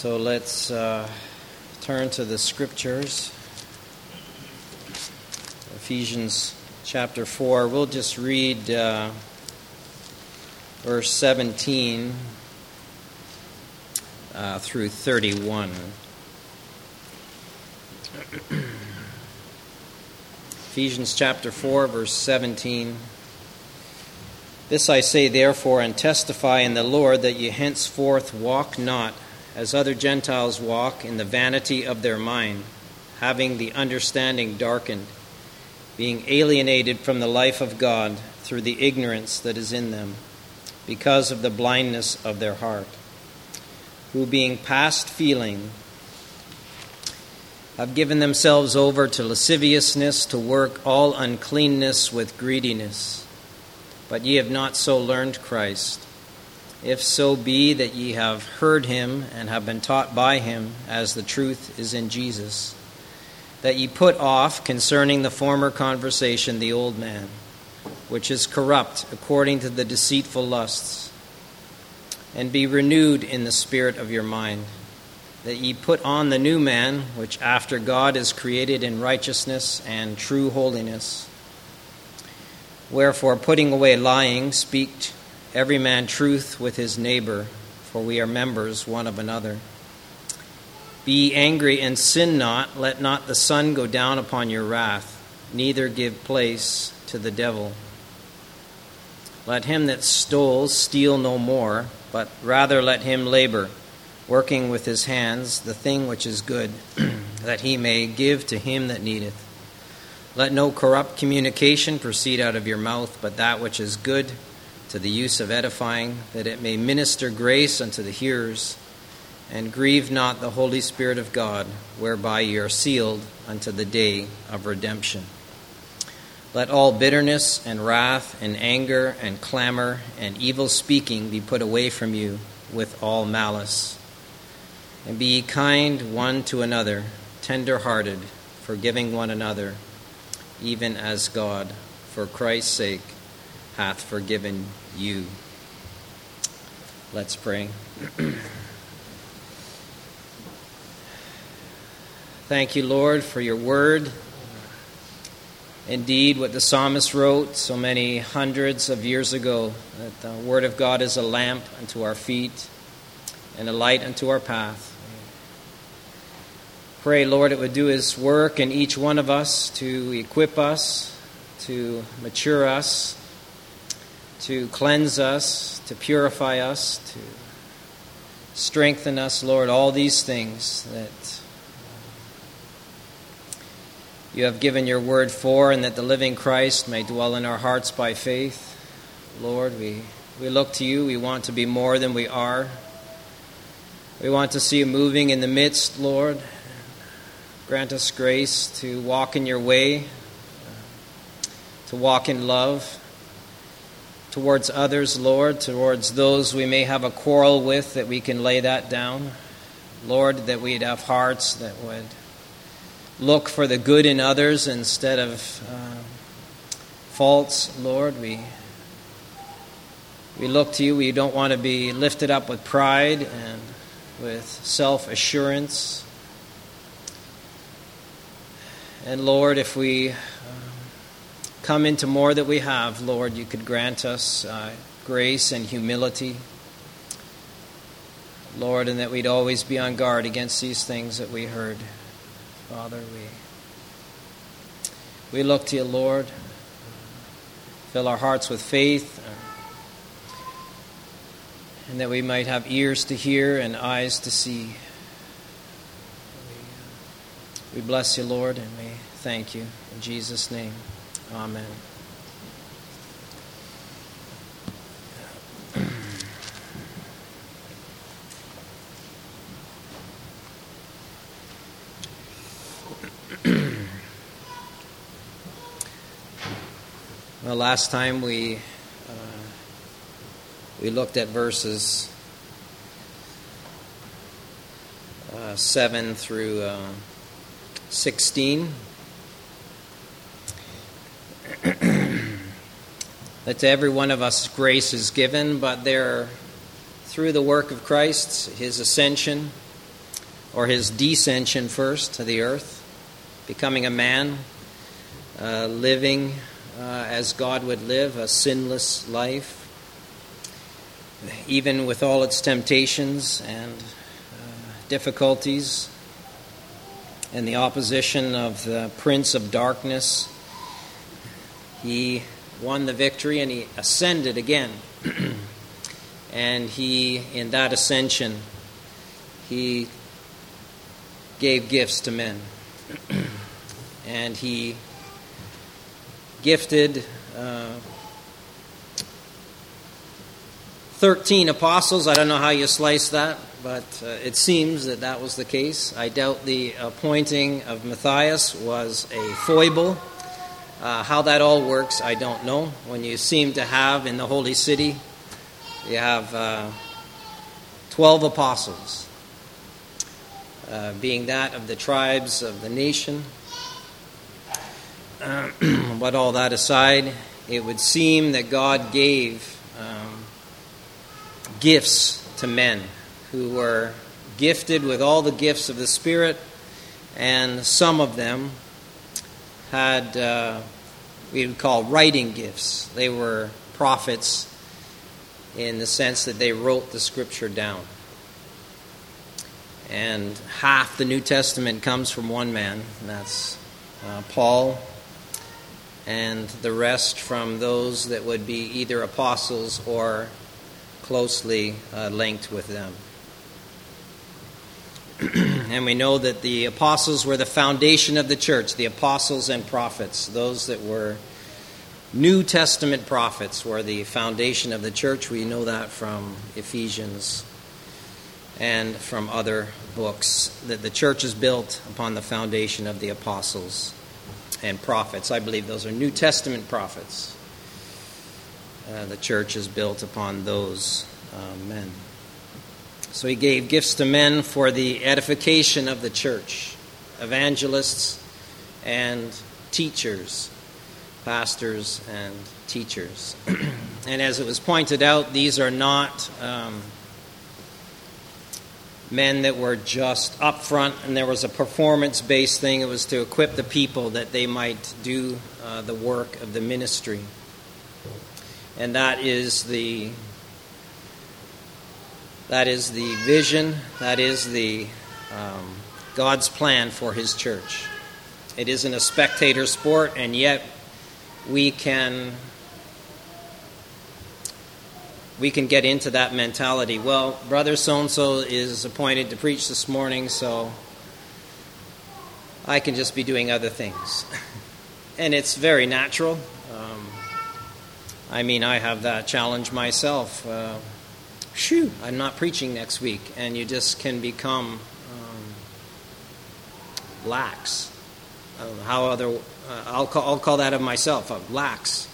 So let's uh, turn to the scriptures. Ephesians chapter 4. We'll just read uh, verse 17 uh, through 31. Ephesians chapter 4, verse 17. This I say, therefore, and testify in the Lord that ye henceforth walk not as other Gentiles walk in the vanity of their mind, having the understanding darkened, being alienated from the life of God through the ignorance that is in them, because of the blindness of their heart, who being past feeling, have given themselves over to lasciviousness to work all uncleanness with greediness. But ye have not so learned Christ. If so be that ye have heard him and have been taught by him, as the truth is in Jesus, that ye put off concerning the former conversation the old man, which is corrupt according to the deceitful lusts, and be renewed in the spirit of your mind that ye put on the new man, which after God is created in righteousness and true holiness. Wherefore, putting away lying, speak every man truth with his neighbor, for we are members one of another. Be angry and sin not, let not the sun go down upon your wrath, neither give place to the devil. Let him that stole steal no more, but rather let him labor working with his hands the thing which is good, that he may give to him that needeth. Let no corrupt communication proceed out of your mouth, but that which is good to the use of edifying, that it may minister grace unto the hearers. And grieve not the Holy Spirit of God, whereby ye are sealed unto the day of redemption. Let all bitterness and wrath and anger and clamor and evil speaking be put away from you with all malice and be ye kind one to another, tender hearted, forgiving one another, even as God, for Christ's sake, hath forgiven you. Let's pray. Thank you, Lord, for your word. Indeed, what the psalmist wrote so many hundreds of years ago that the word of God is a lamp unto our feet and a light unto our path. Pray, Lord, it would do His work in each one of us to equip us, to mature us, to cleanse us, to purify us, to strengthen us, Lord, all these things that you have given your word for, and that the living Christ may dwell in our hearts by faith. Lord, we, we look to you. We want to be more than we are. We want to see you moving in the midst, Lord. Grant us grace to walk in your way, to walk in love towards others, Lord, towards those we may have a quarrel with, that we can lay that down. Lord, that we'd have hearts that would look for the good in others instead of uh, faults, Lord. We, we look to you. We don't want to be lifted up with pride and with self assurance. And Lord, if we come into more that we have, Lord, you could grant us uh, grace and humility. Lord, and that we'd always be on guard against these things that we heard. Father, we, we look to you, Lord. Fill our hearts with faith, and that we might have ears to hear and eyes to see. We bless you, Lord, and we thank you. In Jesus' name, amen. well, last time we uh, we looked at verses uh, seven through. Uh, 16. That to every one of us grace is given, but there, through the work of Christ, his ascension, or his descension first to the earth, becoming a man, uh, living uh, as God would live, a sinless life, even with all its temptations and uh, difficulties and the opposition of the prince of darkness. He won the victory and he ascended again. and he, in that ascension, he gave gifts to men. and he gifted uh, 13 apostles. I don't know how you slice that, but uh, it seems that that was the case. I doubt the appointing of Matthias was a foible. Uh, how that all works, I don't know. When you seem to have in the holy city, you have uh, 12 apostles, uh, being that of the tribes of the nation. but all that aside, it would seem that God gave um, gifts to men who were gifted with all the gifts of the Spirit, and some of them had, uh, we would call writing gifts. They were prophets in the sense that they wrote the Scripture down. And half the New Testament comes from one man, and that's uh, Paul, and the rest from those that would be either apostles or closely uh, linked with them. and we know that the apostles were the foundation of the church, the apostles and prophets, those that were New Testament prophets were the foundation of the church. We know that from Ephesians and from other books, that the church is built upon the foundation of the apostles and prophets. I believe those are New Testament prophets. Uh, the church is built upon those uh, men. So he gave gifts to men for the edification of the church, evangelists and teachers, pastors and teachers. and as it was pointed out, these are not um, men that were just up front and there was a performance based thing. It was to equip the people that they might do uh, the work of the ministry. And that is the that is the vision, that is the um, God's plan for His church. It isn't a spectator sport, and yet we can we can get into that mentality. Well, brother so and so is appointed to preach this morning, so I can just be doing other things. and it's very natural. Um, I mean, I have that challenge myself. Uh, shoo, I'm not preaching next week. And you just can become um, lax. How other, uh, I'll, call, I'll call that of myself, uh, lax,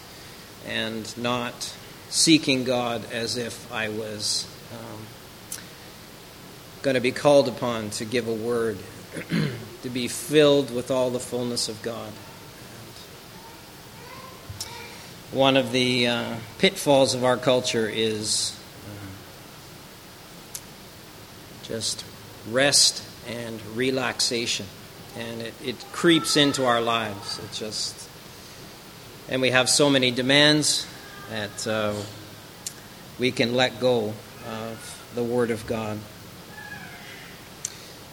and not seeking God as if I was um, going to be called upon to give a word, to be filled with all the fullness of God. One of the uh, pitfalls of our culture is just rest and relaxation. And it, it creeps into our lives. It just, and we have so many demands that uh, we can let go of the Word of God.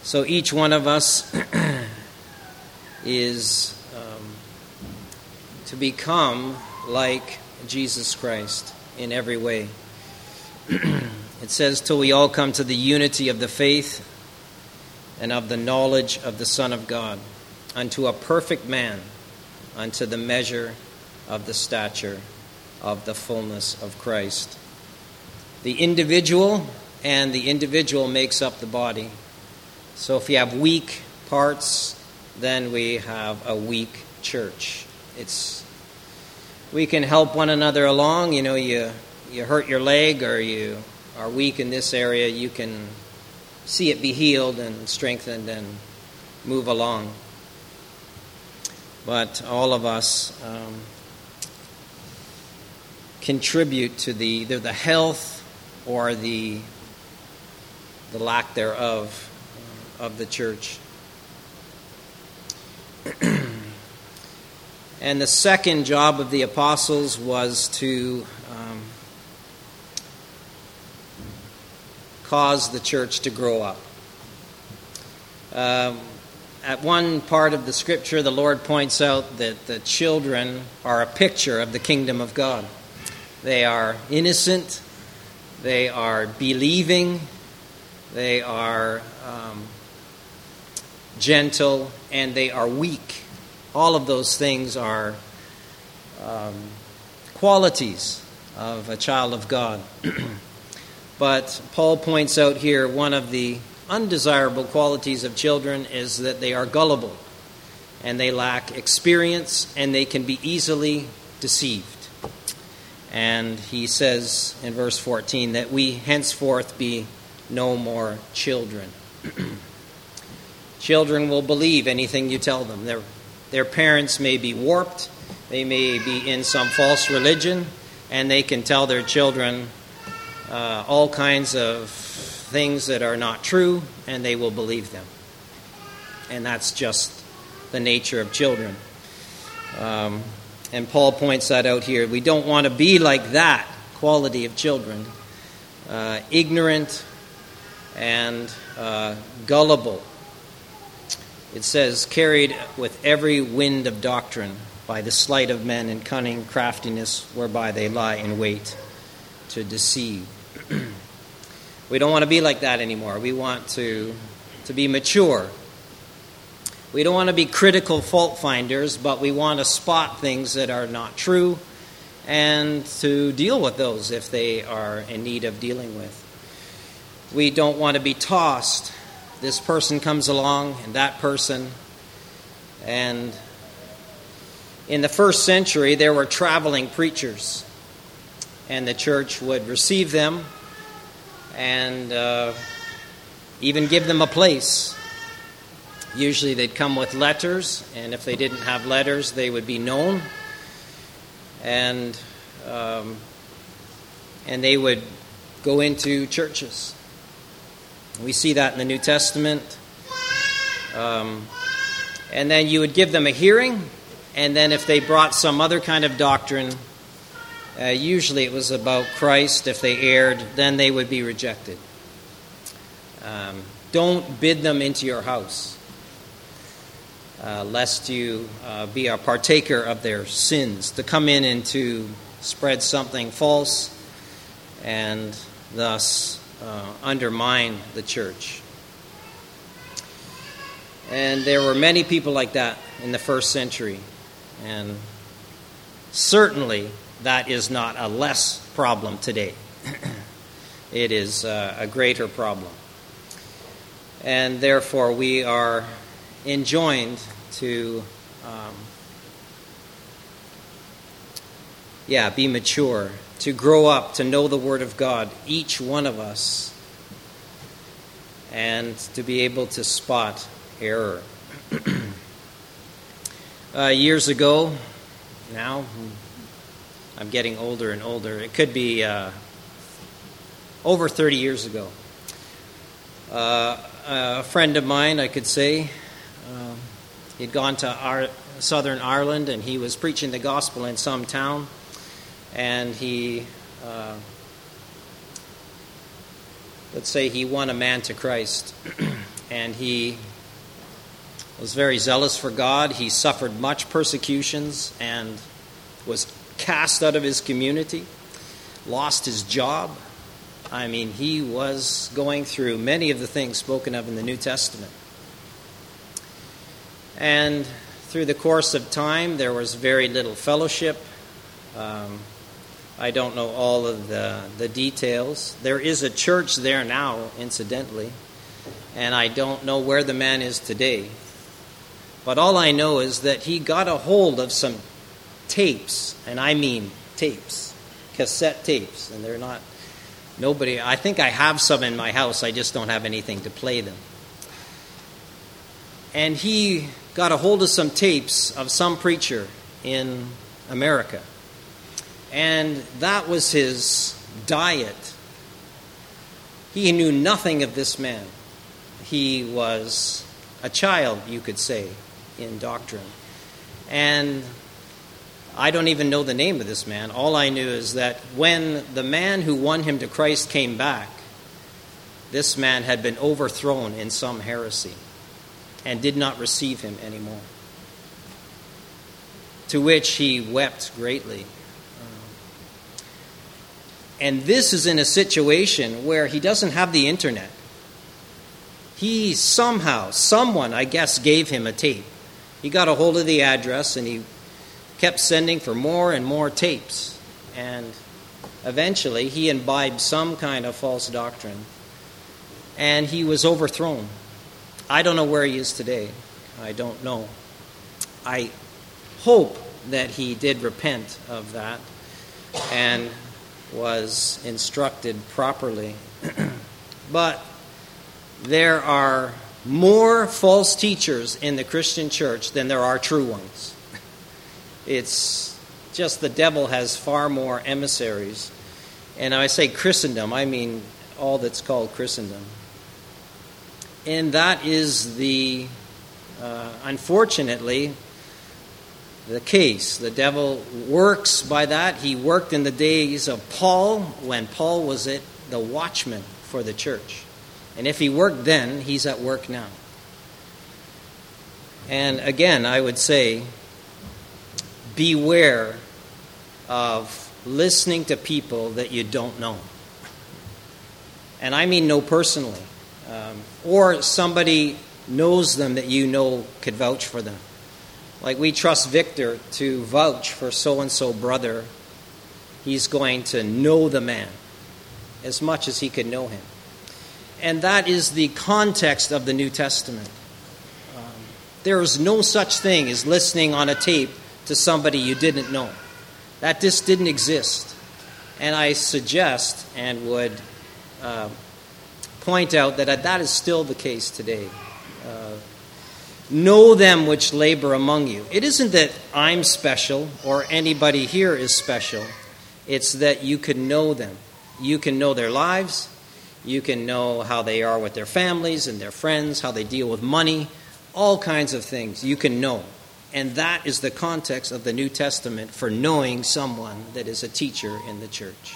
So each one of us is um, to become like Jesus Christ in every way. It says, till we all come to the unity of the faith and of the knowledge of the Son of God, unto a perfect man, unto the measure of the stature of the fullness of Christ. The individual and the individual makes up the body. So if you have weak parts, then we have a weak church. It's we can help one another along. You know, you you hurt your leg or you are weak in this area, you can see it be healed and strengthened and move along. But all of us um, contribute to the either the health or the the lack thereof of the church. and the second job of the apostles was to cause the church to grow up. Um, at one part of the scripture, the Lord points out that the children are a picture of the kingdom of God. They are innocent, they are believing, they are um, gentle, and they are weak. All of those things are um, qualities of a child of God. but Paul points out here one of the undesirable qualities of children is that they are gullible and they lack experience and they can be easily deceived. And he says in verse 14 that we henceforth be no more children. children will believe anything you tell them. Their, their parents may be warped, they may be in some false religion, and they can tell their children uh, all kinds of things that are not true, and they will believe them. And that's just the nature of children. Um, and Paul points that out here. We don't want to be like that quality of children uh, ignorant and uh, gullible. It says, carried with every wind of doctrine by the sleight of men and cunning craftiness whereby they lie in wait to deceive. We don't want to be like that anymore. We want to, to be mature. We don't want to be critical fault finders, but we want to spot things that are not true and to deal with those if they are in need of dealing with. We don't want to be tossed. This person comes along and that person. And in the first century, there were traveling preachers, and the church would receive them and uh, even give them a place. Usually they'd come with letters, and if they didn't have letters, they would be known. And, um, and they would go into churches. We see that in the New Testament. Um, and then you would give them a hearing, and then if they brought some other kind of doctrine, uh, usually it was about Christ. If they erred, then they would be rejected. Um, don't bid them into your house, uh, lest you uh, be a partaker of their sins. To come in and to spread something false and thus uh, undermine the church. And there were many people like that in the first century. And certainly that is not a less problem today. it is uh, a greater problem. And therefore, we are enjoined to, um, yeah, be mature, to grow up, to know the Word of God, each one of us, and to be able to spot error. uh, years ago, now, I'm getting older and older. It could be uh, over 30 years ago. Uh, a friend of mine, I could say, um, he'd gone to our, Southern Ireland and he was preaching the gospel in some town, and he, uh, let's say, he won a man to Christ, and he was very zealous for God. He suffered much persecutions and was cast out of his community, lost his job. I mean, he was going through many of the things spoken of in the New Testament. And through the course of time, there was very little fellowship. Um, I don't know all of the, the details. There is a church there now, incidentally, and I don't know where the man is today. But all I know is that he got a hold of some tapes, and I mean tapes, cassette tapes, and they're not, nobody, I think I have some in my house, I just don't have anything to play them. And he got a hold of some tapes of some preacher in America. And that was his diet. He knew nothing of this man. he was a child, you could say, in doctrine. And I don't even know the name of this man. All I knew is that when the man who won him to Christ came back, this man had been overthrown in some heresy and did not receive him anymore. To which he wept greatly. Um, and this is in a situation where he doesn't have the internet. He somehow, someone, I guess, gave him a tape. He got a hold of the address and he kept sending for more and more tapes. And eventually, he imbibed some kind of false doctrine. And he was overthrown. I don't know where he is today. I don't know. I hope that he did repent of that and was instructed properly. but there are more false teachers in the Christian church than there are true ones. It's just the devil has far more emissaries. And I say Christendom, I mean all that's called Christendom. And that is the, uh, unfortunately, the case. The devil works by that. He worked in the days of Paul when Paul was at the watchman for the church. And if he worked then, he's at work now. And again, I would say beware of listening to people that you don't know. And I mean know personally. Um, or somebody knows them that you know could vouch for them. Like we trust Victor to vouch for so and so brother. He's going to know the man as much as he could know him. And that is the context of the New Testament. Um, there is no such thing as listening on a tape to somebody you didn't know. That just didn't exist. And I suggest and would uh, point out that that is still the case today. Uh, know them which labor among you. It isn't that I'm special or anybody here is special, it's that you can know them. You can know their lives, you can know how they are with their families and their friends, how they deal with money, all kinds of things you can know. And that is the context of the New Testament for knowing someone that is a teacher in the church.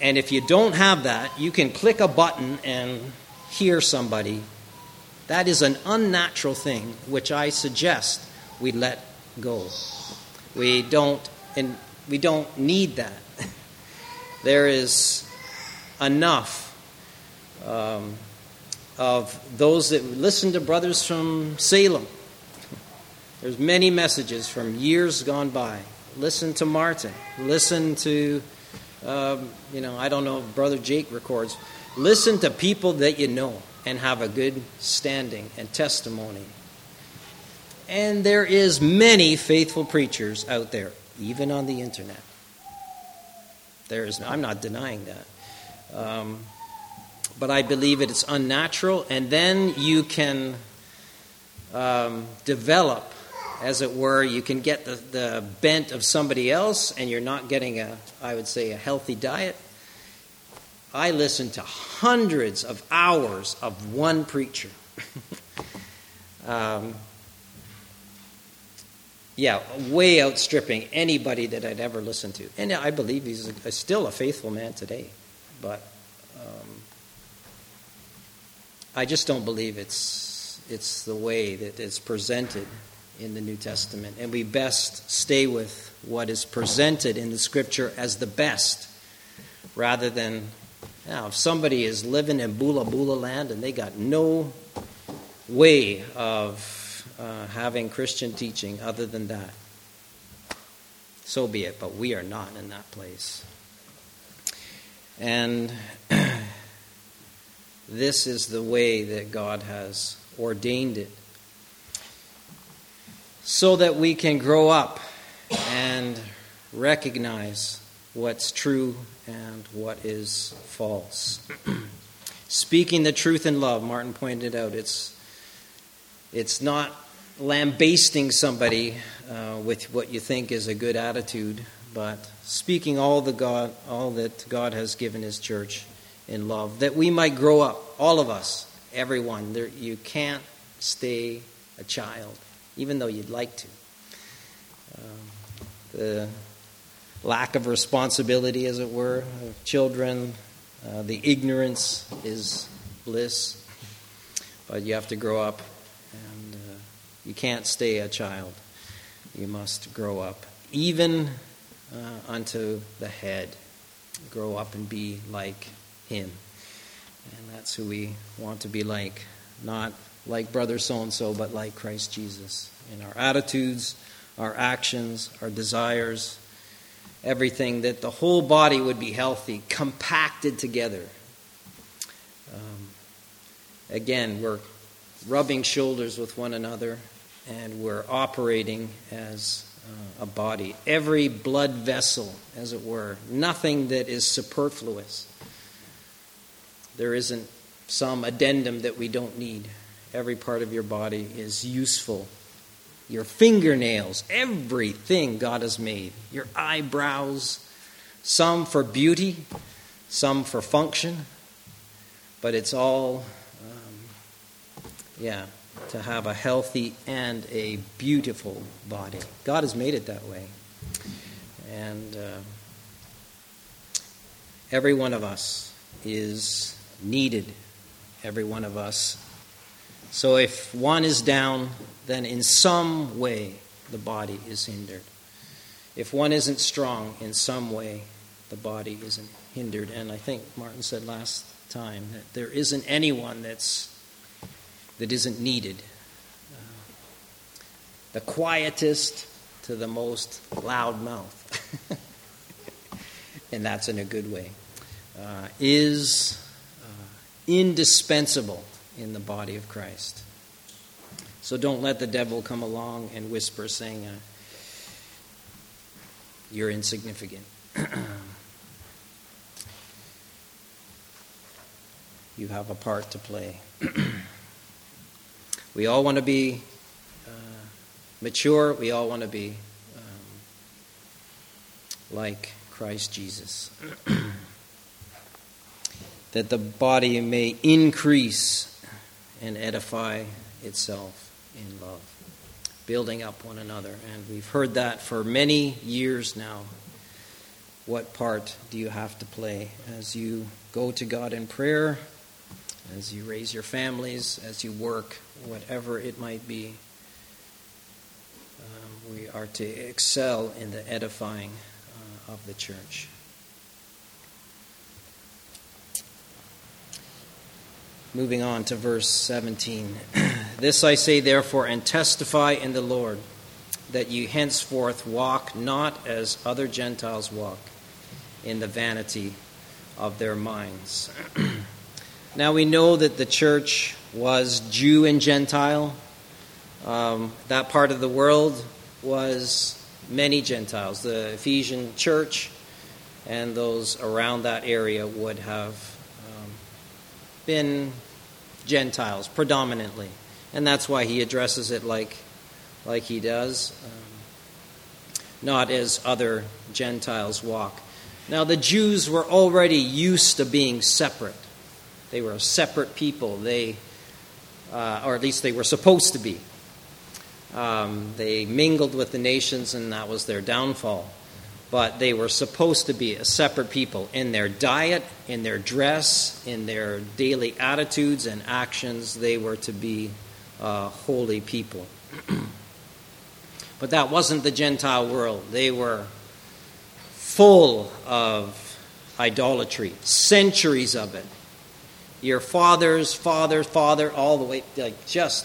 And if you don't have that, you can click a button and hear somebody. That is an unnatural thing, which I suggest we let go. We don't, and we don't need that. there is enough um, of those that listen to brothers from Salem there's many messages from years gone by. Listen to Martin. Listen to, um, you know, I don't know if Brother Jake records. Listen to people that you know and have a good standing and testimony. And there is many faithful preachers out there, even on the internet. There is, I'm not denying that. Um, but I believe it is unnatural, and then you can um, develop as it were. You can get the, the bent of somebody else, and you're not getting a, I would say, a healthy diet. I listened to hundreds of hours of one preacher. um, yeah, way outstripping anybody that I'd ever listened to. And I believe he's a, still a faithful man today. But um, I just don't believe it's, it's the way that it's presented in the New Testament, and we best stay with what is presented in the Scripture as the best, rather than now if somebody is living in Bula Bula land and they got no way of uh, having Christian teaching other than that, so be it. But we are not in that place, and this is the way that God has ordained it so that we can grow up and recognize what's true and what is false. Speaking the truth in love, Martin pointed out, it's, it's not lambasting somebody uh, with what you think is a good attitude, but speaking all the God, all that God has given His church in love, that we might grow up, all of us, everyone. There, you can't stay a child, even though you'd like to. Um, the lack of responsibility, as it were, of children, uh, the ignorance is bliss. But you have to grow up, and uh, you can't stay a child. You must grow up, even uh, unto the head. Grow up and be like Him. And that's who we want to be like. Not like brother so and so, but like Christ Jesus. In our attitudes, our actions, our desires, everything, that the whole body would be healthy, compacted together. Um, again, we're rubbing shoulders with one another and we're operating as uh, a body. Every blood vessel, as it were, nothing that is superfluous. There isn't some addendum that we don't need. Every part of your body is useful. Your fingernails, everything God has made. Your eyebrows, some for beauty, some for function, but it's all, um, yeah, to have a healthy and a beautiful body. God has made it that way. And uh, every one of us is needed, every one of us. So if one is down, then in some way the body is hindered. If one isn't strong, in some way the body isn't hindered. And I think Martin said last time that there isn't anyone that's that isn't needed. Uh, the quietest to the most loud mouth, and that's in a good way, uh, is uh, indispensable in the body of Christ. So don't let the devil come along and whisper, saying, uh, You're insignificant. you have a part to play. we all want to be uh, mature, we all want to be um, like Christ Jesus. that the body may increase and edify itself in love, building up one another. And we've heard that for many years now. What part do you have to play as you go to God in prayer? as you raise your families, as you work, whatever it might be. Um, we are to excel in the edifying uh, of the church. Moving on to verse 17. this I say, therefore, and testify in the Lord, that you henceforth walk not as other Gentiles walk, in the vanity of their minds. Now we know that the church was Jew and Gentile. Um, that part of the world was many Gentiles. The Ephesian church and those around that area would have been Gentiles predominantly. And that's why he addresses it like, like he does, um, not as other Gentiles walk. Now, the Jews were already used to being separate. They were a separate people. They, uh, or at least they were supposed to be. Um, they mingled with the nations, and that was their downfall. But they were supposed to be a separate people in their diet, in their dress, in their daily attitudes and actions. They were to be a holy people. but that wasn't the Gentile world. They were full of idolatry, centuries of it your father's father, father, all the way, like just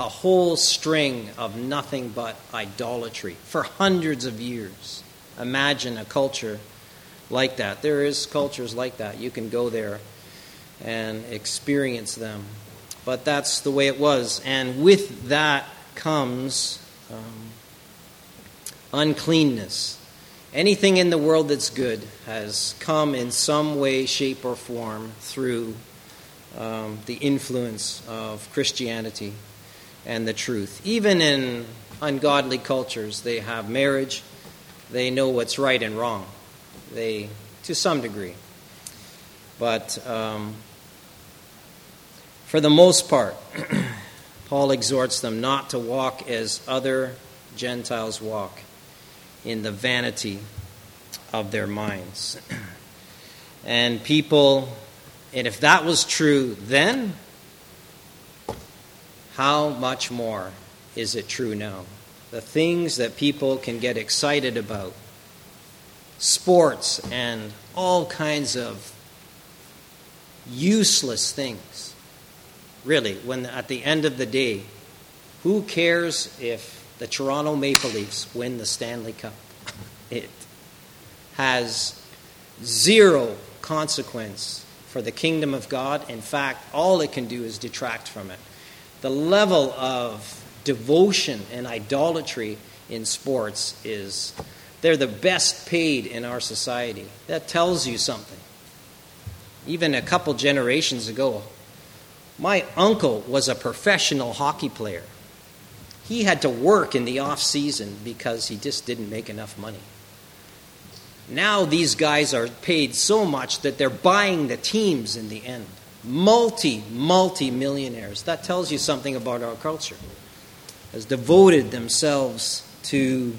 a whole string of nothing but idolatry for hundreds of years. Imagine a culture like that. There is cultures like that. You can go there and experience them. But that's the way it was. And with that comes um, uncleanness. Anything in the world that's good has come in some way, shape, or form through um, the influence of Christianity and the truth. Even in ungodly cultures, they have marriage, they know what's right and wrong, they, to some degree. But um, For the most part, Paul exhorts them not to walk as other Gentiles walk in the vanity of their minds. And people, and if that was true then, how much more is it true now? The things that people can get excited about, sports and all kinds of useless things. Really, when at the end of the day, who cares if the Toronto Maple Leafs win the Stanley Cup? It has zero consequence for the kingdom of God. In fact, all it can do is detract from it. The level of devotion and idolatry in sports is they're the best paid in our society. That tells you something. Even a couple generations ago, my uncle was a professional hockey player. He had to work in the off season because he just didn't make enough money. Now these guys are paid so much that they're buying the teams in the end. Multi, multi millionaires. That tells you something about our culture. Has devoted themselves to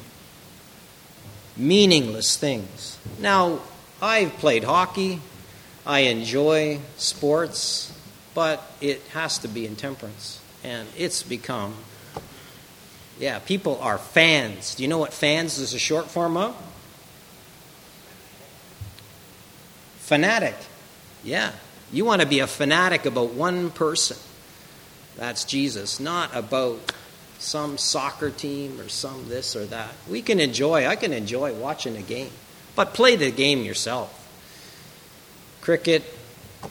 meaningless things. Now, I've played hockey, I enjoy sports, but it has to be in temperance. And it's become, yeah, people are fans. Do you know what fans is a short form of? Fanatic. Yeah. You want to be a fanatic about one person. That's Jesus, not about some soccer team or some this or that. We can enjoy, I can enjoy watching a game, but play the game yourself. Cricket,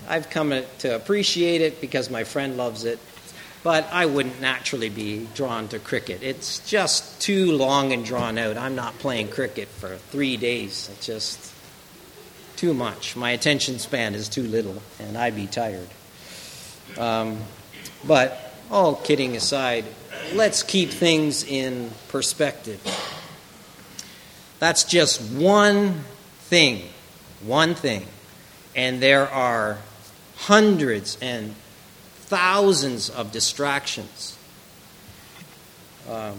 I've come to appreciate it because my friend loves it, but I wouldn't naturally be drawn to cricket. It's just too long and drawn out. I'm not playing cricket for three days. It's just too much. My attention span is too little, and I'd be tired. Um, but all kidding aside, let's keep things in perspective. That's just one thing, one thing. And there are hundreds and thousands of distractions. Um,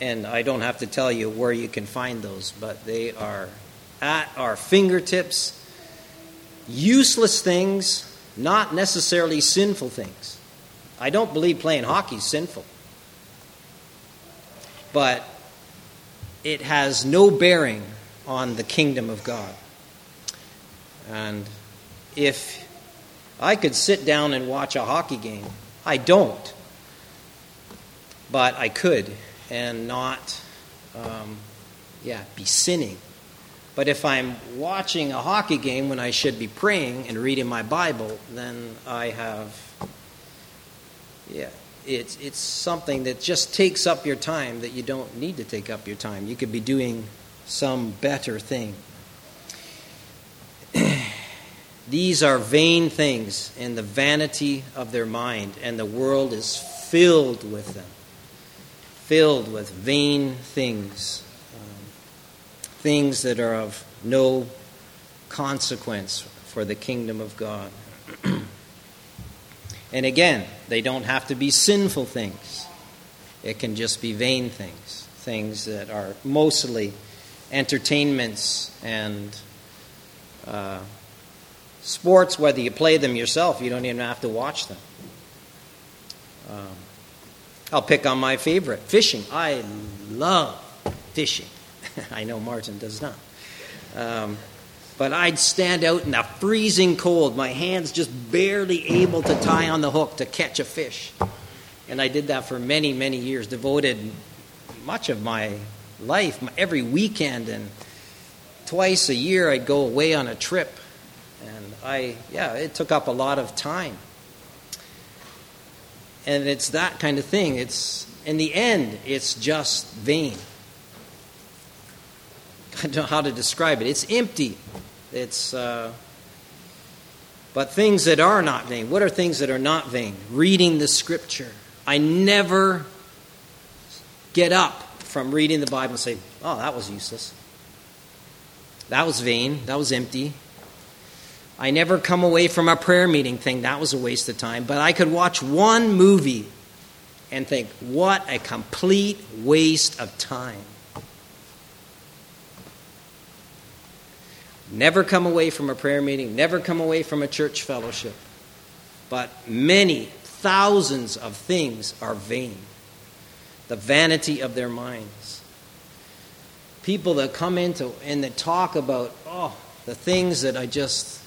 and I don't have to tell you where you can find those, but they are at our fingertips useless things, not necessarily sinful things. I don't believe playing hockey is sinful. But it has no bearing on the kingdom of God. And if I could sit down and watch a hockey game, I don't. But I could and not, um, yeah, be sinning but if I'm watching a hockey game when I should be praying and reading my Bible, then I have, yeah, it's, it's something that just takes up your time that you don't need to take up your time. You could be doing some better thing. These are vain things and the vanity of their mind, and the world is filled with them. Filled with vain things um, things that are of no consequence for the kingdom of God. and again, they don't have to be sinful things, it can just be vain things, things that are mostly entertainments and uh, sports, whether you play them yourself, you don't even have to watch them. Um, I'll pick on my favorite fishing. I love fishing. I know Martin does not. Um, but I'd stand out in the freezing cold, my hands just barely able to tie on the hook to catch a fish. And I did that for many, many years, devoted much of my life, every weekend, and twice a year I'd go away on a trip. And I, yeah, it took up a lot of time. And it's that kind of thing. It's, in the end, it's just vain. I don't know how to describe it. It's empty. It's, uh, but things that are not vain. What are things that are not vain? Reading the scripture. I never get up from reading the Bible and say, oh, that was useless. That was vain. That was empty. I never come away from a prayer meeting thing. That was a waste of time. But I could watch one movie and think, what a complete waste of time. Never come away from a prayer meeting, never come away from a church fellowship. But many, thousands of things are vain. The vanity of their minds. People that come into and that talk about, oh, the things that I just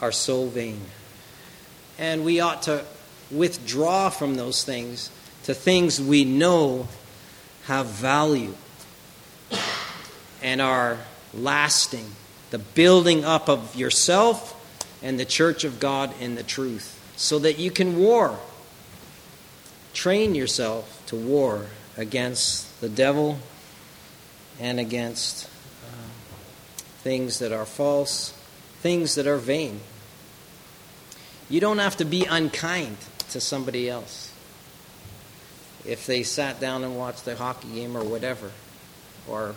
are so vain. And we ought to withdraw from those things to things we know have value and are lasting. The building up of yourself and the church of God in the truth, so that you can war. Train yourself to war against the devil and against uh, things that are false, things that are vain. You don't have to be unkind to somebody else if they sat down and watched the hockey game or whatever, or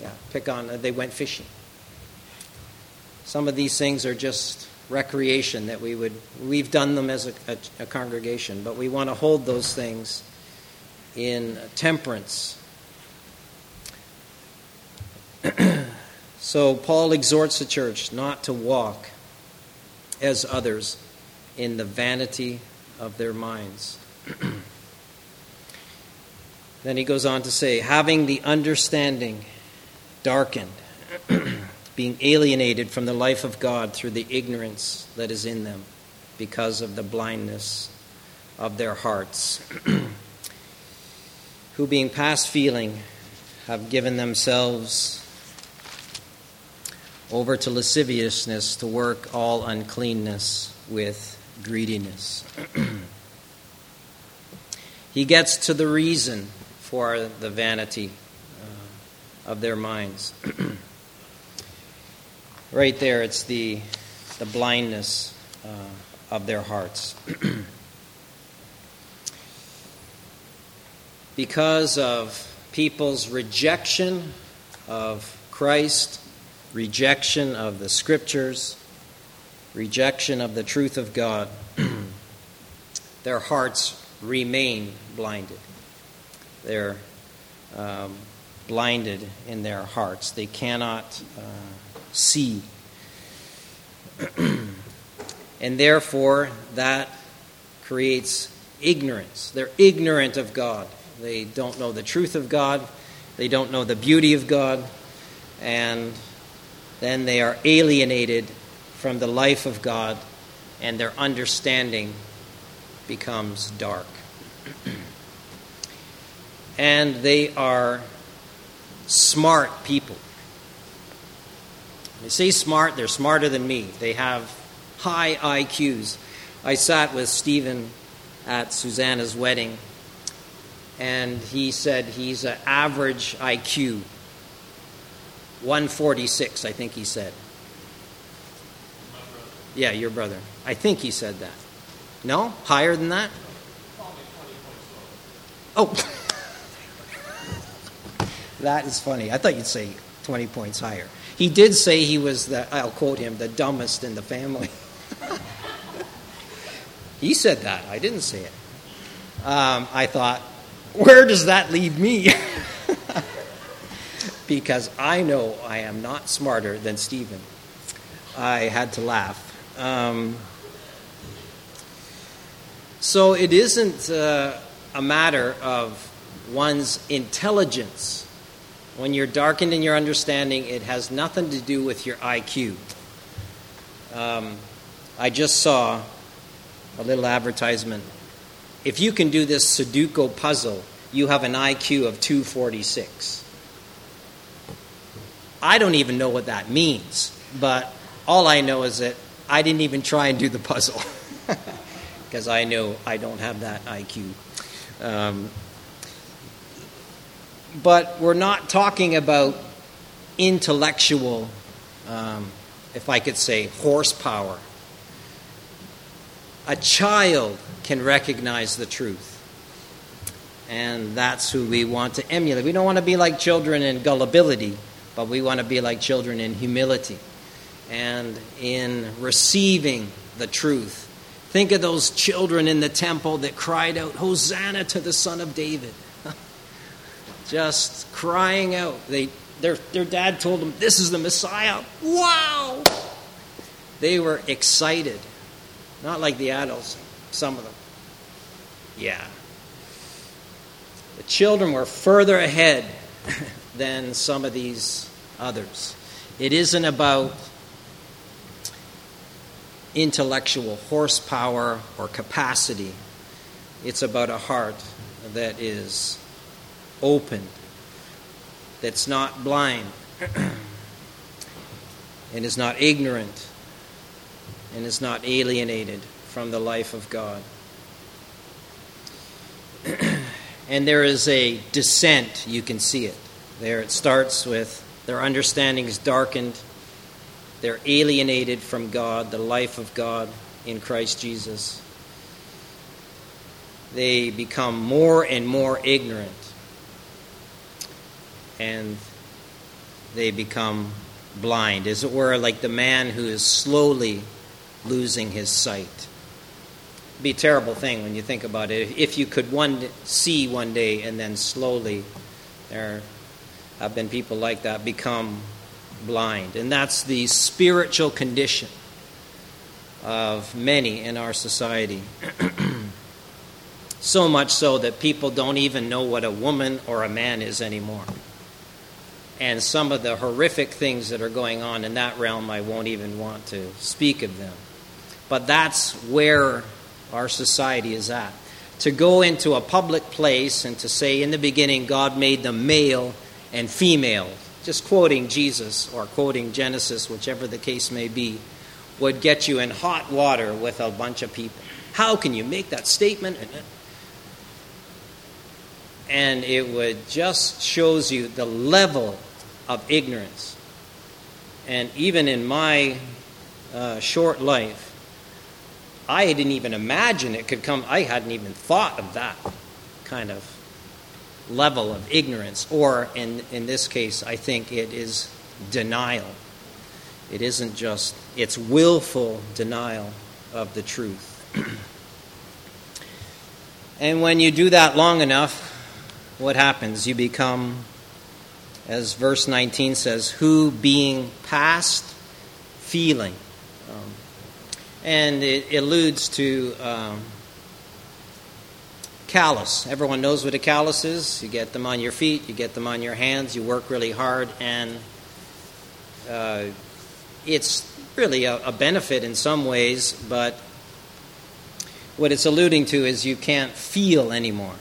yeah, pick on they went fishing. Some of these things are just recreation that we would we've done them as a, a, a congregation, but we want to hold those things in temperance. so Paul exhorts the church not to walk as others in the vanity of their minds. then he goes on to say, having the understanding darkened, being alienated from the life of God through the ignorance that is in them because of the blindness of their hearts, who being past feeling have given themselves over to lasciviousness to work all uncleanness with greediness. he gets to the reason for the vanity of their minds. right there, it's the, the blindness uh, of their hearts. because of people's rejection of Christ, rejection of the scriptures, rejection of the truth of God, their hearts remain blinded. They're um, blinded in their hearts. They cannot uh, see. and therefore, that creates ignorance. They're ignorant of God. They don't know the truth of God. They don't know the beauty of God. And then they are alienated from the life of God, and their understanding becomes dark. and they are smart people. They say smart, they're smarter than me. They have high IQs. I sat with Stephen at Susanna's wedding, and he said he's an average IQ 146, I think he said. Yeah, your brother. I think he said that. No? Higher than that? Oh. that is funny. I thought you'd say 20 points higher. He did say he was the, I'll quote him, the dumbest in the family. he said that. I didn't say it. Um, I thought, where does that leave me? because I know I am not smarter than Stephen. I had to laugh. Um, so it isn't uh, a matter of one's intelligence. When you're darkened in your understanding, it has nothing to do with your IQ. Um, I just saw a little advertisement. If you can do this Sudoku puzzle, you have an IQ of 246. I don't even know what that means, but all I know is that I didn't even try and do the puzzle because I know I don't have that IQ. Um, but we're not talking about intellectual, um, if I could say, horsepower. A child can recognize the truth. And that's who we want to emulate. We don't want to be like children in gullibility, but we want to be like children in humility and in receiving the truth. Think of those children in the temple that cried out, Hosanna to the Son of David. Just crying out. They, their, their dad told them, This is the Messiah. Wow! They were excited. Not like the adults, some of them. Yeah. The children were further ahead than some of these others. It isn't about intellectual horsepower or capacity, it's about a heart that is open, that's not blind, and is not ignorant, and is not alienated from the life of God. and there is a descent, you can see it. There it starts with their understanding is darkened, they're alienated from God, the life of God in Christ Jesus. They become more and more ignorant, and they become blind, as it were, like the man who is slowly losing his sight It'd be a terrible thing when you think about it. If you could one see one day and then slowly, there have been people like that become blind, and that's the spiritual condition of many in our society. so much so that people don't even know what a woman or a man is anymore. And some of the horrific things that are going on in that realm, I won't even want to speak of them. But that's where our society is at. To go into a public place and to say, in the beginning, God made them male and female, just quoting Jesus or quoting Genesis, whichever the case may be, would get you in hot water with a bunch of people. How can you make that statement? And it would just shows you the level of ignorance. And even in my uh, short life, I didn't even imagine it could come. I hadn't even thought of that kind of level of ignorance. Or in, in this case, I think it is denial. It isn't just, it's willful denial of the truth. and when you do that long enough, what happens? You become, as verse 19 says, who being past feeling and it alludes to um, callus. Everyone knows what a callus is. You get them on your feet, you get them on your hands, you work really hard, and uh, it's really a, a benefit in some ways, but what it's alluding to is you can't feel anymore.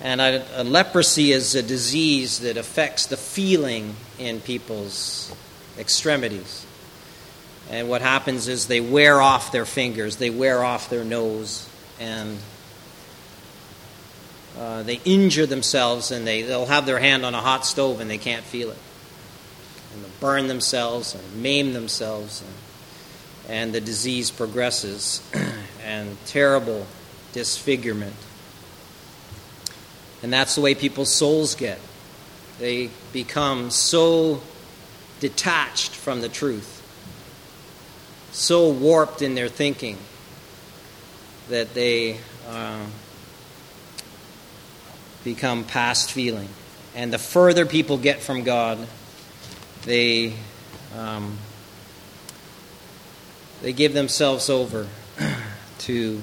And a, a, leprosy is a disease that affects the feeling in people's extremities. And what happens is they wear off their fingers, they wear off their nose, and uh, they injure themselves, and they, they'll have their hand on a hot stove and they can't feel it. And they'll burn themselves and maim themselves, and, and the disease progresses, and terrible disfigurement. And that's the way people's souls get. They become so detached from the truth so warped in their thinking that they uh, become past feeling. And the further people get from God, they um, they give themselves over to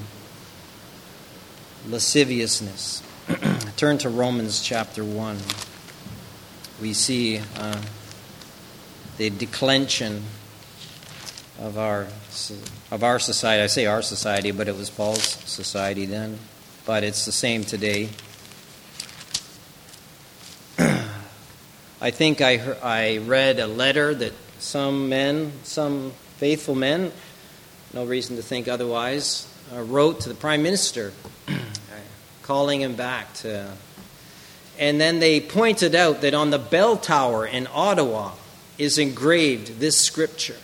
lasciviousness. Turn to Romans chapter 1. We see uh, the declension of our of our society. I say our society, but it was Paul's society then, but it's the same today. I think I I read a letter that some men, some faithful men, no reason to think otherwise, uh, wrote to the prime minister, calling him back to. And then they pointed out that on the bell tower in Ottawa is engraved this scripture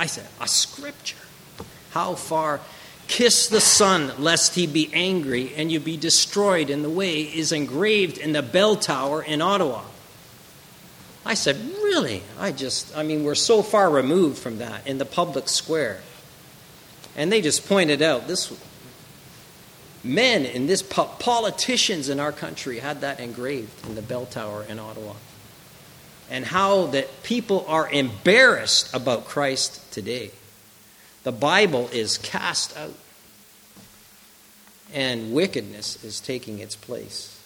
I said, a scripture. How far? Kiss the Son, lest he be angry and you be destroyed in the way, is engraved in the bell tower in Ottawa. I said, Really? I just, I mean, we're so far removed from that in the public square. And they just pointed out this men in this politicians in our country had that engraved in the bell tower in Ottawa. And how that people are embarrassed about Christ today. The Bible is cast out. And wickedness is taking its place.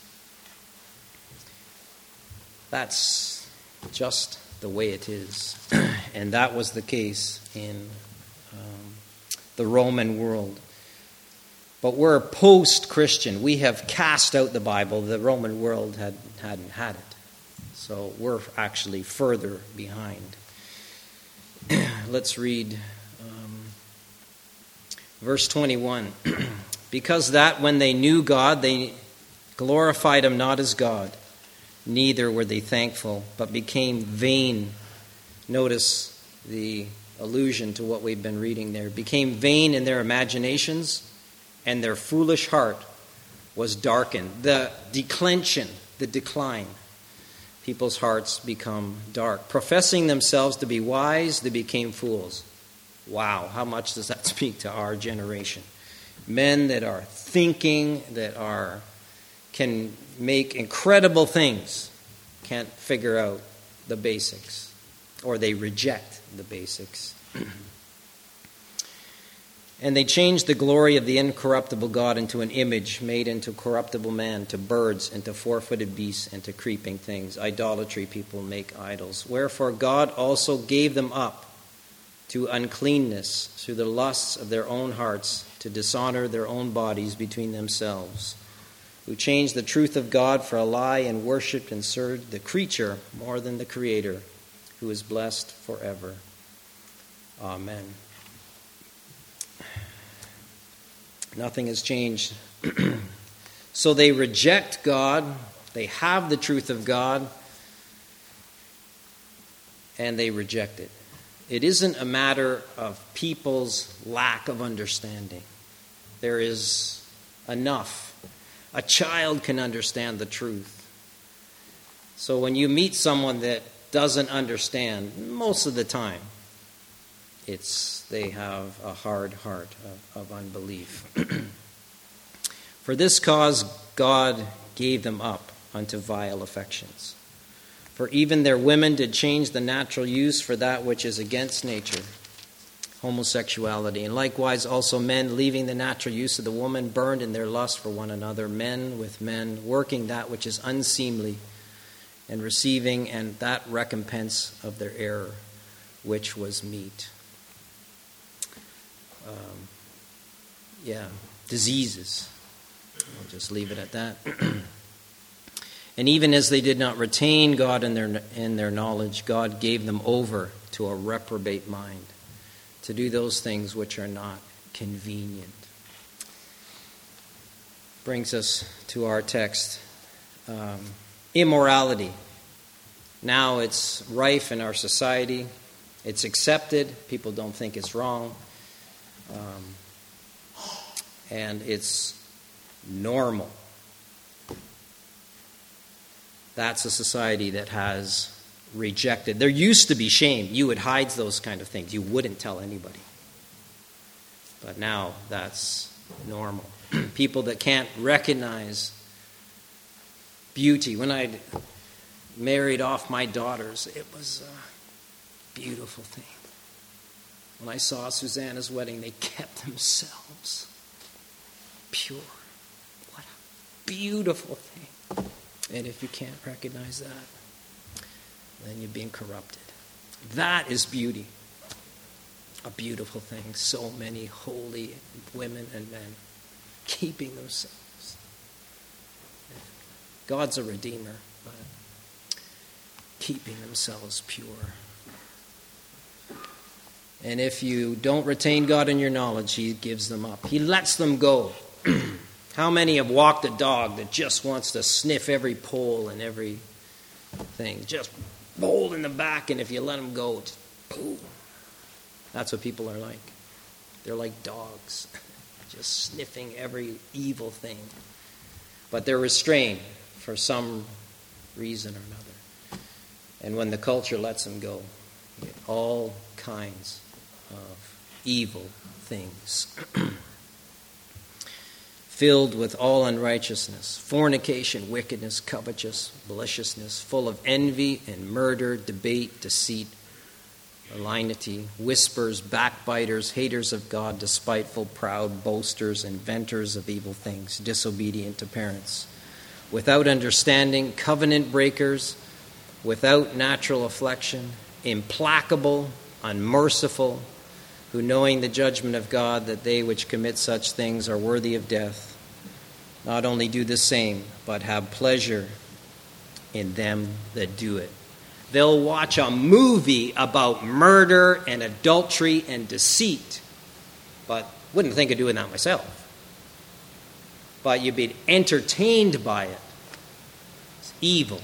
That's just the way it is. and that was the case in um, the Roman world. But we're post Christian. We have cast out the Bible. The Roman world had, hadn't had it. So we're actually further behind. Let's read um, verse 21. because that when they knew God, they glorified him not as God neither were they thankful, but became vain. Notice the allusion to what we've been reading there. Became vain in their imaginations, and their foolish heart was darkened. The declension, the decline. People's hearts become dark. Professing themselves to be wise, they became fools. Wow, how much does that speak to our generation? Men that are thinking, that are can make incredible things, can't figure out the basics, or they reject the basics. and they changed the glory of the incorruptible God into an image made into corruptible man, to birds, and to four footed beasts, and to creeping things. Idolatry, people make idols. Wherefore God also gave them up to uncleanness through the lusts of their own hearts, to dishonor their own bodies between themselves who changed the truth of God for a lie and worshiped and served the creature more than the Creator, who is blessed forever. Amen. Nothing has changed. so they reject God, they have the truth of God, and they reject it. It isn't a matter of people's lack of understanding. There is enough a child can understand the truth. So when you meet someone that doesn't understand, most of the time, it's they have a hard heart of, of unbelief. For this cause, God gave them up unto vile affections. For even their women did change the natural use for that which is against nature homosexuality. And likewise, also men leaving the natural use of the woman burned in their lust for one another, men with men, working that which is unseemly, and receiving and that recompense of their error, which was meet. Um, yeah, diseases. I'll just leave it at that. and even as they did not retain God in their, in their knowledge, God gave them over to a reprobate mind to do those things which are not convenient. Brings us to our text um, immorality. Now it's rife in our society, it's accepted, people don't think it's wrong, um, and it's normal. That's a society that has rejected. There used to be shame. You would hide those kind of things, you wouldn't tell anybody. But now that's normal. People that can't recognize beauty. When I married off my daughters, it was a beautiful thing. When I saw Susanna's wedding, they kept themselves pure. What a beautiful thing. And if you can't recognize that, then you're being corrupted. That is beauty. A beautiful thing. So many holy women and men keeping themselves. God's a redeemer, but keeping themselves pure. And if you don't retain God in your knowledge, He gives them up. He lets them go. How many have walked a dog that just wants to sniff every pole and every thing? Just bold in the back, and if you let them go, just boom. That's what people are like. They're like dogs, just sniffing every evil thing. But they're restrained for some reason or another. And when the culture lets them go, all kinds of evil things. Filled with all unrighteousness, fornication, wickedness, covetous, maliciousness, full of envy and murder, debate, deceit, malignity, whispers, backbiters, haters of God, despiteful, proud, boasters, inventors of evil things, disobedient to parents, without understanding, covenant breakers, without natural affection, implacable, unmerciful, who knowing the judgment of God that they which commit such things are worthy of death, not only do the same, but have pleasure in them that do it. They'll watch a movie about murder and adultery and deceit, but wouldn't think of doing that myself. But you'd be entertained by it. It's evil.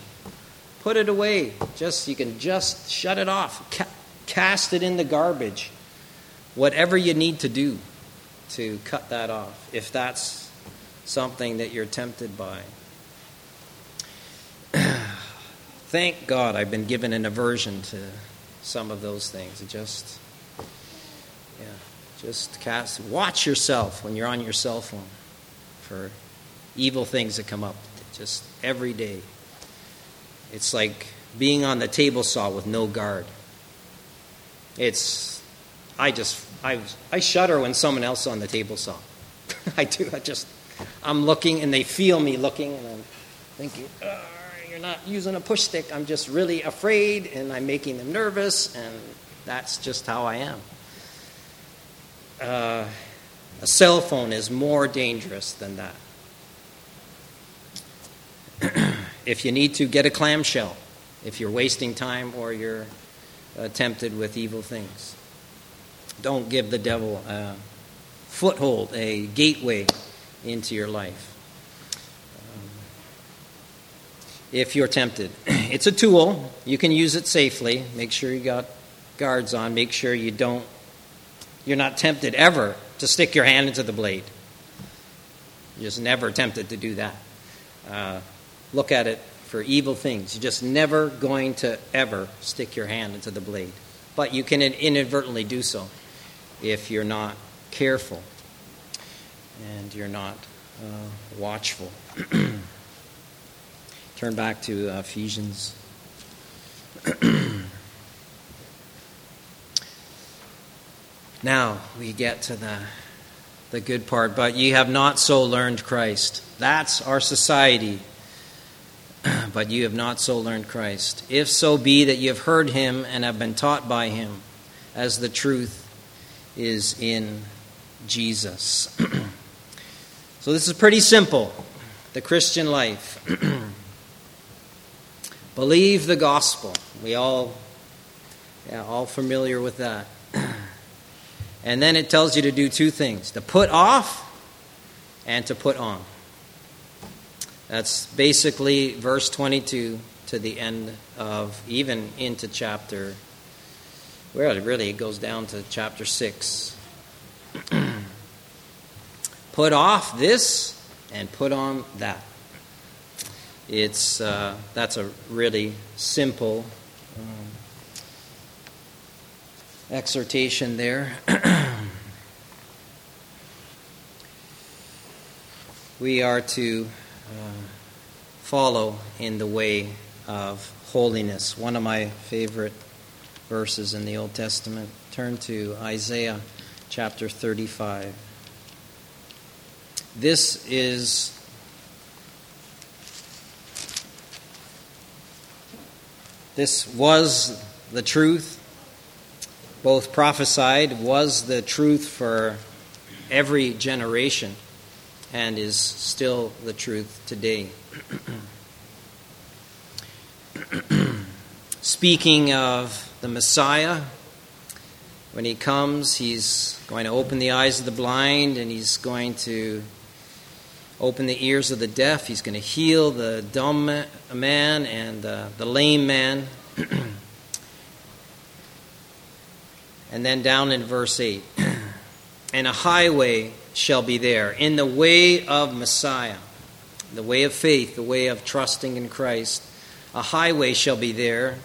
Put it away. Just you can just shut it off. Ca- cast it in the garbage. Whatever you need to do to cut that off, if that's something that you're tempted by. Thank God I've been given an aversion to some of those things. Just, yeah, just cast. Watch yourself when you're on your cell phone for evil things that come up just every day. It's like being on the table saw with no guard. It's, I just, I, I shudder when someone else on the table saw. I do. I just, I'm looking and they feel me looking and I'm thinking, you're not using a push stick. I'm just really afraid and I'm making them nervous and that's just how I am. Uh, a cell phone is more dangerous than that. if you need to, get a clamshell if you're wasting time or you're uh, tempted with evil things. Don't give the devil a foothold, a gateway into your life. Um, if you're tempted, it's a tool. You can use it safely. Make sure you got guards on. Make sure you don't. You're not tempted ever to stick your hand into the blade. You're just never tempted to do that. Uh, look at it for evil things. You're just never going to ever stick your hand into the blade. But you can inadvertently do so if you're not careful and you're not uh, watchful. Turn back to Ephesians. now we get to the, the good part. But ye have not so learned Christ. That's our society. but you have not so learned Christ. If so be that you have heard him and have been taught by him, as the truth is in Jesus. so this is pretty simple the Christian life. Believe the gospel. We all yeah, all familiar with that. and then it tells you to do two things to put off and to put on. That's basically verse 22 to the end of, even into chapter, well, really, it goes down to chapter 6. put off this and put on that. It's, uh, that's a really simple um, exhortation there. we are to uh, follow in the way of holiness. One of my favorite verses in the Old Testament. Turn to Isaiah chapter 35. This is this was the truth both prophesied was the truth for every generation and is still the truth today. Speaking of the Messiah, when he comes, he's going to open the eyes of the blind and he's going to open the ears of the deaf. He's going to heal the dumb man and uh, the lame man. and then down in verse 8 and a highway shall be there. In the way of Messiah, the way of faith, the way of trusting in Christ, a highway shall be there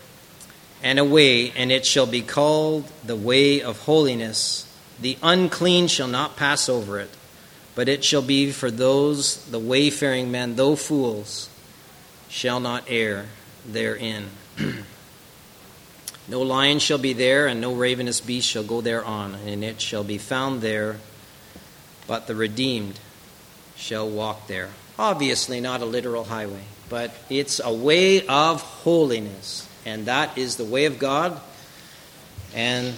and a way, and it shall be called the way of holiness. The unclean shall not pass over it, but it shall be for those, the wayfaring men, though fools, shall not err therein. no lion shall be there, and no ravenous beast shall go thereon, and it shall be found there, but the redeemed shall walk there. Obviously, not a literal highway, but it's a way of holiness, and that is the way of God, and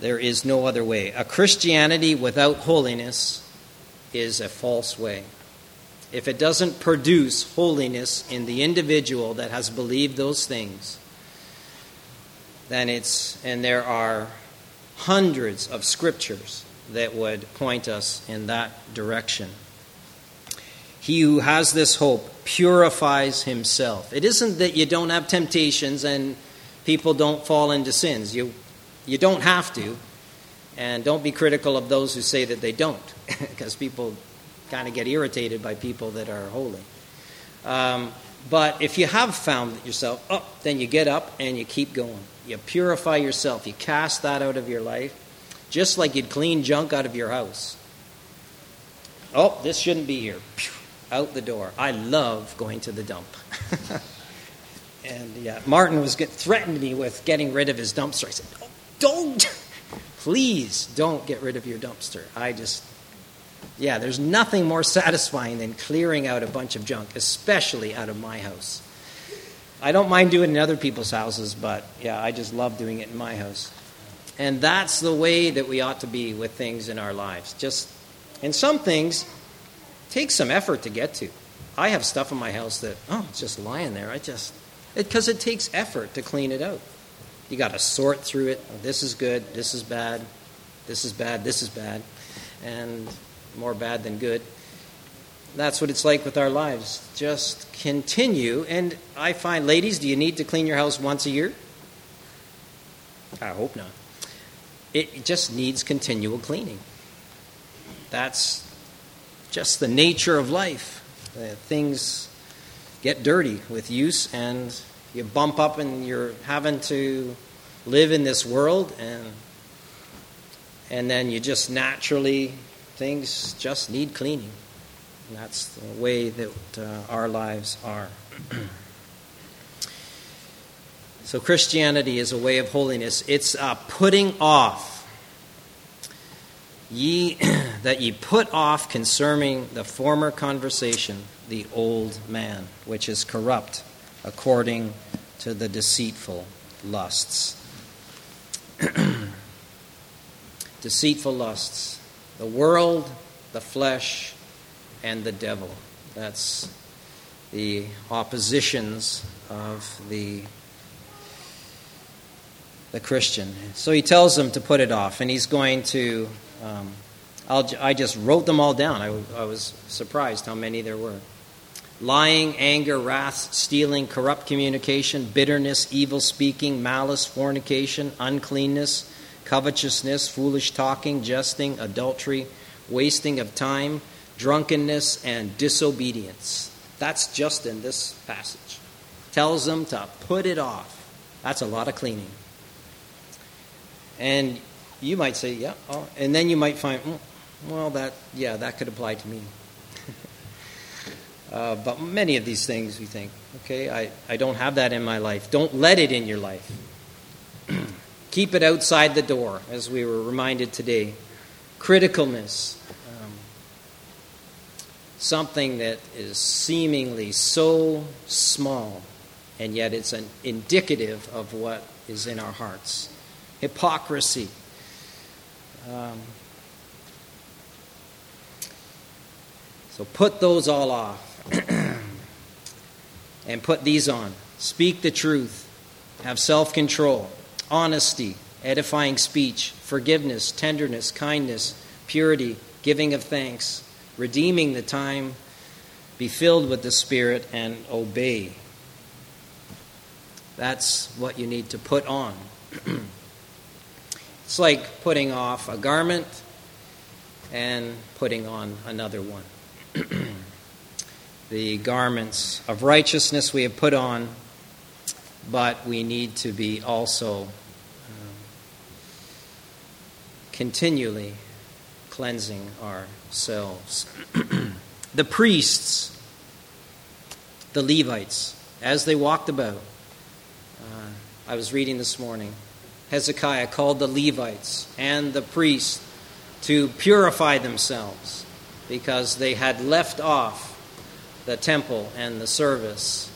there is no other way. A Christianity without holiness is a false way. If it doesn't produce holiness in the individual that has believed those things, then it's, and there are hundreds of scriptures that would point us in that direction. He who has this hope purifies himself. It isn't that you don't have temptations and people don't fall into sins. You, you don't have to. And don't be critical of those who say that they don't, because people kind of get irritated by people that are holy. Um, but if you have found yourself up, oh, then you get up and you keep going. You purify yourself. You cast that out of your life, just like you'd clean junk out of your house. Oh, this shouldn't be here. Out the door. I love going to the dump. and yeah, Martin was get, threatened me with getting rid of his dumpster. I said, oh, "Don't, please, don't get rid of your dumpster." I just yeah, there's nothing more satisfying than clearing out a bunch of junk, especially out of my house. I don't mind doing it in other people's houses, but yeah, I just love doing it in my house. And that's the way that we ought to be with things in our lives. Just, and some things take some effort to get to. I have stuff in my house that, oh, it's just lying there. I just, because it, it takes effort to clean it out. You got to sort through it. This is good, this is bad, this is bad, this is bad. And more bad than good. That's what it's like with our lives. Just continue. And I find, ladies, do you need to clean your house once a year? I hope not. It just needs continual cleaning. That's just the nature of life. Uh, things get dirty with use, and you bump up, and you're having to live in this world, and and then you just naturally things just need cleaning. And that's the way that uh, our lives are. so, Christianity is a way of holiness. It's a putting off. Ye that ye put off concerning the former conversation the old man, which is corrupt according to the deceitful lusts. deceitful lusts the world, the flesh, and the devil. That's the oppositions of the the Christian. So he tells them to put it off, and he's going to. Um, i just wrote them all down. I, I was surprised how many there were. Lying, anger, wrath, stealing, corrupt communication, bitterness, evil speaking, malice, fornication, uncleanness covetousness, foolish talking, jesting, adultery, wasting of time, drunkenness, and disobedience. That's just in this passage. Tells them to put it off. That's a lot of cleaning. And you might say, yeah, oh, and then you might find, mm, well, that, yeah, that could apply to me. uh, but many of these things we think, okay, I, I don't have that in my life. Don't let it in your life. Keep it outside the door, as we were reminded today. Criticalness. Um, something that is seemingly so small, and yet it's an indicative of what is in our hearts. Hypocrisy. Um, so put those all off and put these on. Speak the truth. Have self control honesty, edifying speech, forgiveness, tenderness, kindness, purity, giving of thanks, redeeming the time, be filled with the Spirit, and obey. That's what you need to put on. it's like putting off a garment and putting on another one. the garments of righteousness we have put on but we need to be also um, continually cleansing ourselves. the priests, the Levites, as they walked about, uh, I was reading this morning, Hezekiah called the Levites and the priests to purify themselves because they had left off the temple and the service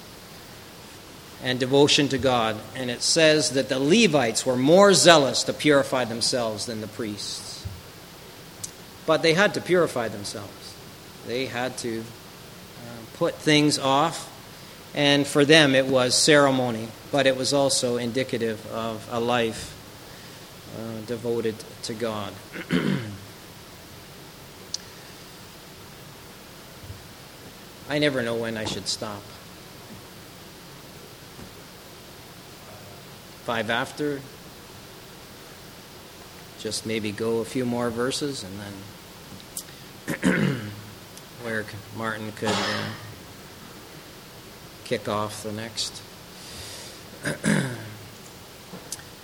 and devotion to God. And it says that the Levites were more zealous to purify themselves than the priests. But they had to purify themselves, they had to uh, put things off. And for them, it was ceremony, but it was also indicative of a life uh, devoted to God. I never know when I should stop. Five after, just maybe go a few more verses and then where Martin could uh, kick off the next.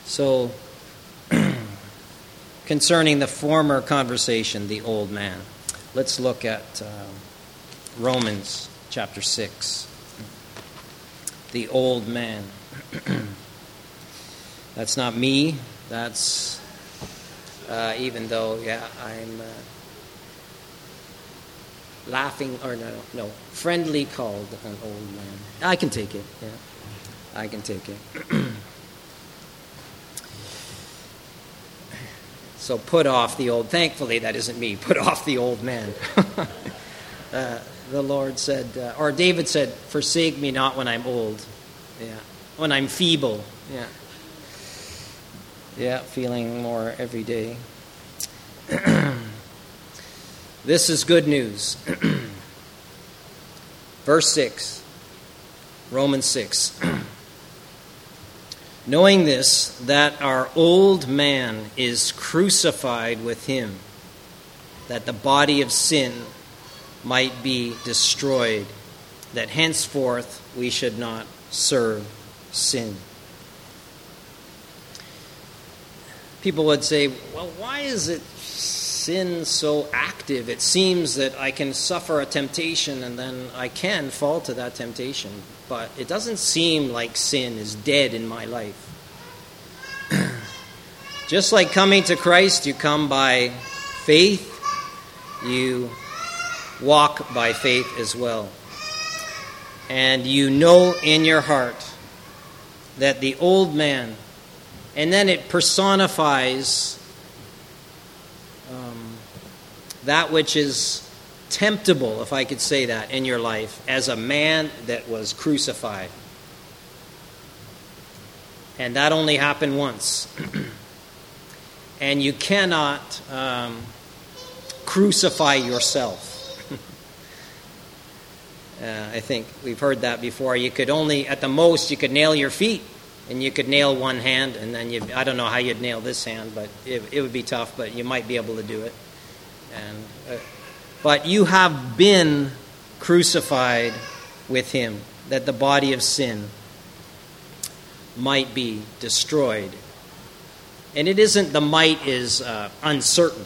so, concerning the former conversation, the old man, let's look at. Uh, Romans chapter 6. The old man. that's not me. That's, uh, even though, yeah, I'm uh, laughing, or no, no, friendly called an old man. I can take it, yeah. I can take it. so put off the old, thankfully that isn't me, put off the old man. uh, the Lord said, uh, or David said, Forsake me not when I'm old. Yeah. When I'm feeble. Yeah. Yeah, feeling more every day. this is good news. Verse 6, Romans 6. Knowing this, that our old man is crucified with him, that the body of sin might be destroyed, that henceforth we should not serve sin. People would say, well, why is it sin so active? It seems that I can suffer a temptation and then I can fall to that temptation, but it doesn't seem like sin is dead in my life. Just like coming to Christ, you come by faith, you walk by faith as well. And you know in your heart that the old man, and then it personifies um, that which is temptable, if I could say that, in your life as a man that was crucified. And that only happened once. and you cannot um, crucify yourself. Uh, I think we've heard that before. You could only, at the most, you could nail your feet, and you could nail one hand, and then you, I don't know how you'd nail this hand, but it, it would be tough, but you might be able to do it. And, uh, but you have been crucified with him, that the body of sin might be destroyed. And it isn't the might is uh, uncertain,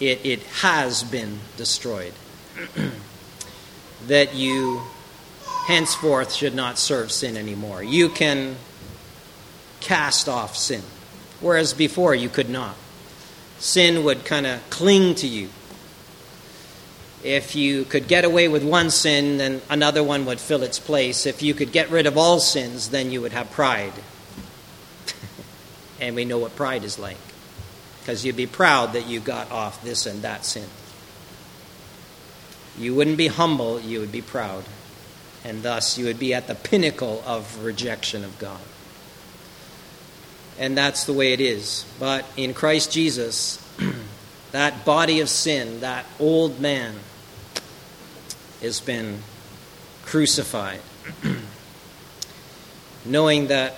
it, it has been destroyed. that you henceforth should not serve sin anymore. You can cast off sin, whereas before you could not. Sin would kind of cling to you. If you could get away with one sin, then another one would fill its place. If you could get rid of all sins, then you would have pride. and we know what pride is like. Because you'd be proud that you got off this and that sin. You wouldn't be humble, you would be proud. And thus, you would be at the pinnacle of rejection of God. And that's the way it is. But in Christ Jesus, that body of sin, that old man, has been crucified. Knowing that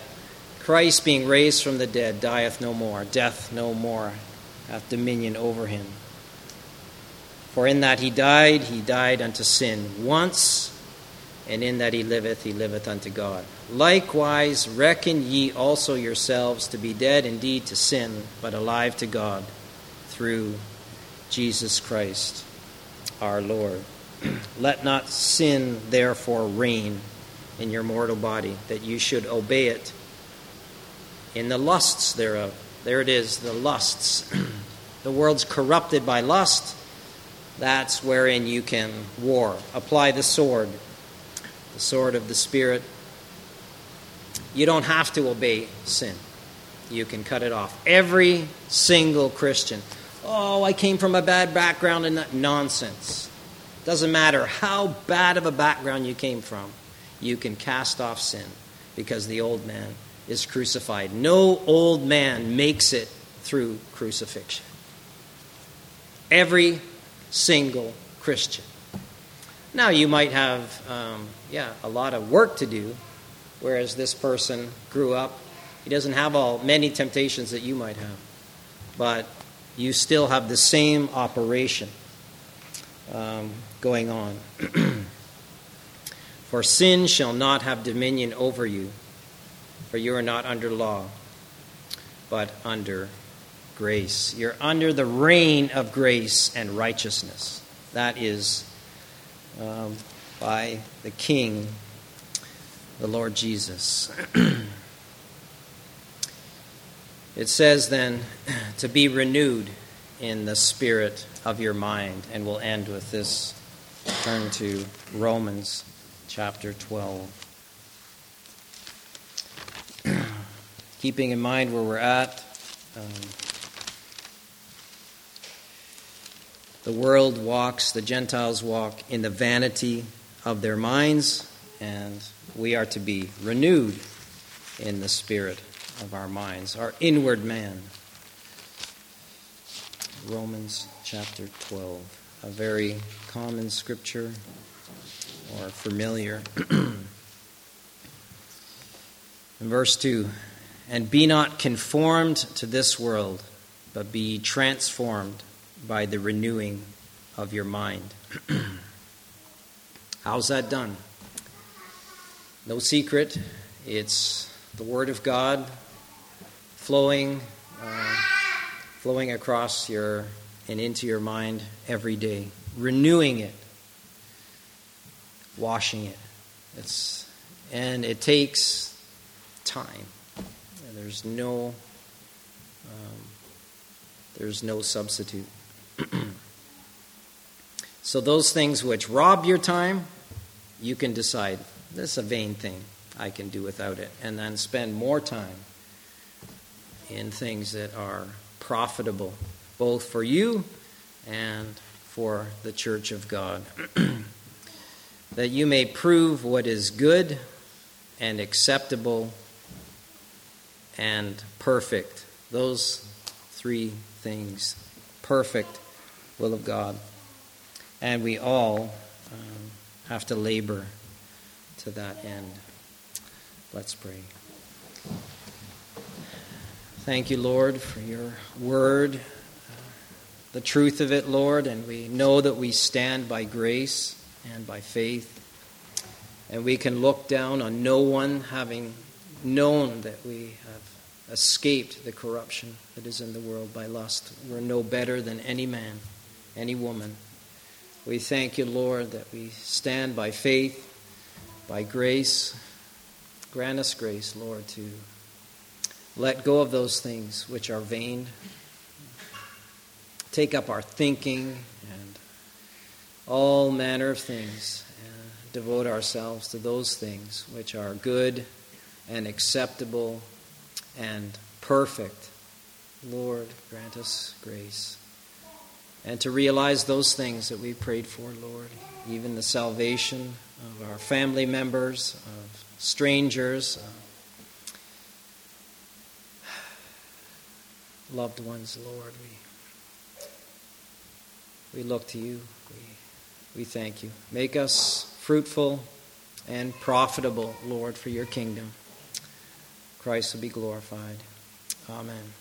Christ, being raised from the dead, dieth no more, death no more hath dominion over him. For in that he died, he died unto sin once and in that he liveth, he liveth unto God. Likewise, reckon ye also yourselves to be dead indeed to sin, but alive to God through Jesus Christ our Lord. Let not sin therefore reign in your mortal body, that you should obey it in the lusts thereof. There it is, the lusts. the world's corrupted by lust. That's wherein you can war. Apply the sword the sword of the Spirit. You don't have to obey sin, you can cut it off. Every single Christian. Oh, I came from a bad background and that nonsense. Doesn't matter how bad of a background you came from, you can cast off sin because the old man is crucified. No old man makes it through crucifixion. Every single Christian. Now, you might have, um, yeah, a lot of work to do, whereas this person grew up. He doesn't have all many temptations that you might have, but you still have the same operation um, going on. for sin shall not have dominion over you, for you are not under law, but under grace. You're under the reign of grace and righteousness. That is um, by the King, the Lord Jesus. it says then to be renewed in the spirit of your mind, and we'll end with this. Turn to Romans chapter 12. Keeping in mind where we're at, um, The world walks, the Gentiles walk in the vanity of their minds, and we are to be renewed in the spirit of our minds, our inward man. Romans chapter 12, a very common scripture or familiar. in verse 2 And be not conformed to this world, but be transformed by the renewing of your mind. How's that done? No secret. It's the Word of God flowing, uh, flowing across your and into your mind every day, renewing it, washing it. It's and it takes time. There's no um, there's no substitute. so, those things which rob your time, you can decide this is a vain thing. I can do without it. And then spend more time in things that are profitable, both for you and for the church of God. that you may prove what is good and acceptable and perfect. Those three things perfect will of God. And we all um, have to labor to that end. Let's pray. Thank you, Lord, for your word, uh, the truth of it, Lord, and we know that we stand by grace and by faith. And we can look down on no one having known that we have escaped the corruption that is in the world by lust. We're no better than any man, any woman. We thank you, Lord, that we stand by faith, by grace. Grant us grace, Lord, to let go of those things which are vain. Take up our thinking and all manner of things and devote ourselves to those things which are good and acceptable and perfect. Lord, grant us grace. And to realize those things that we prayed for, Lord, even the salvation of our family members, of strangers, loved ones, Lord. We, we look to you. We, we thank you. Make us fruitful and profitable, Lord, for your kingdom. Christ will be glorified. Amen.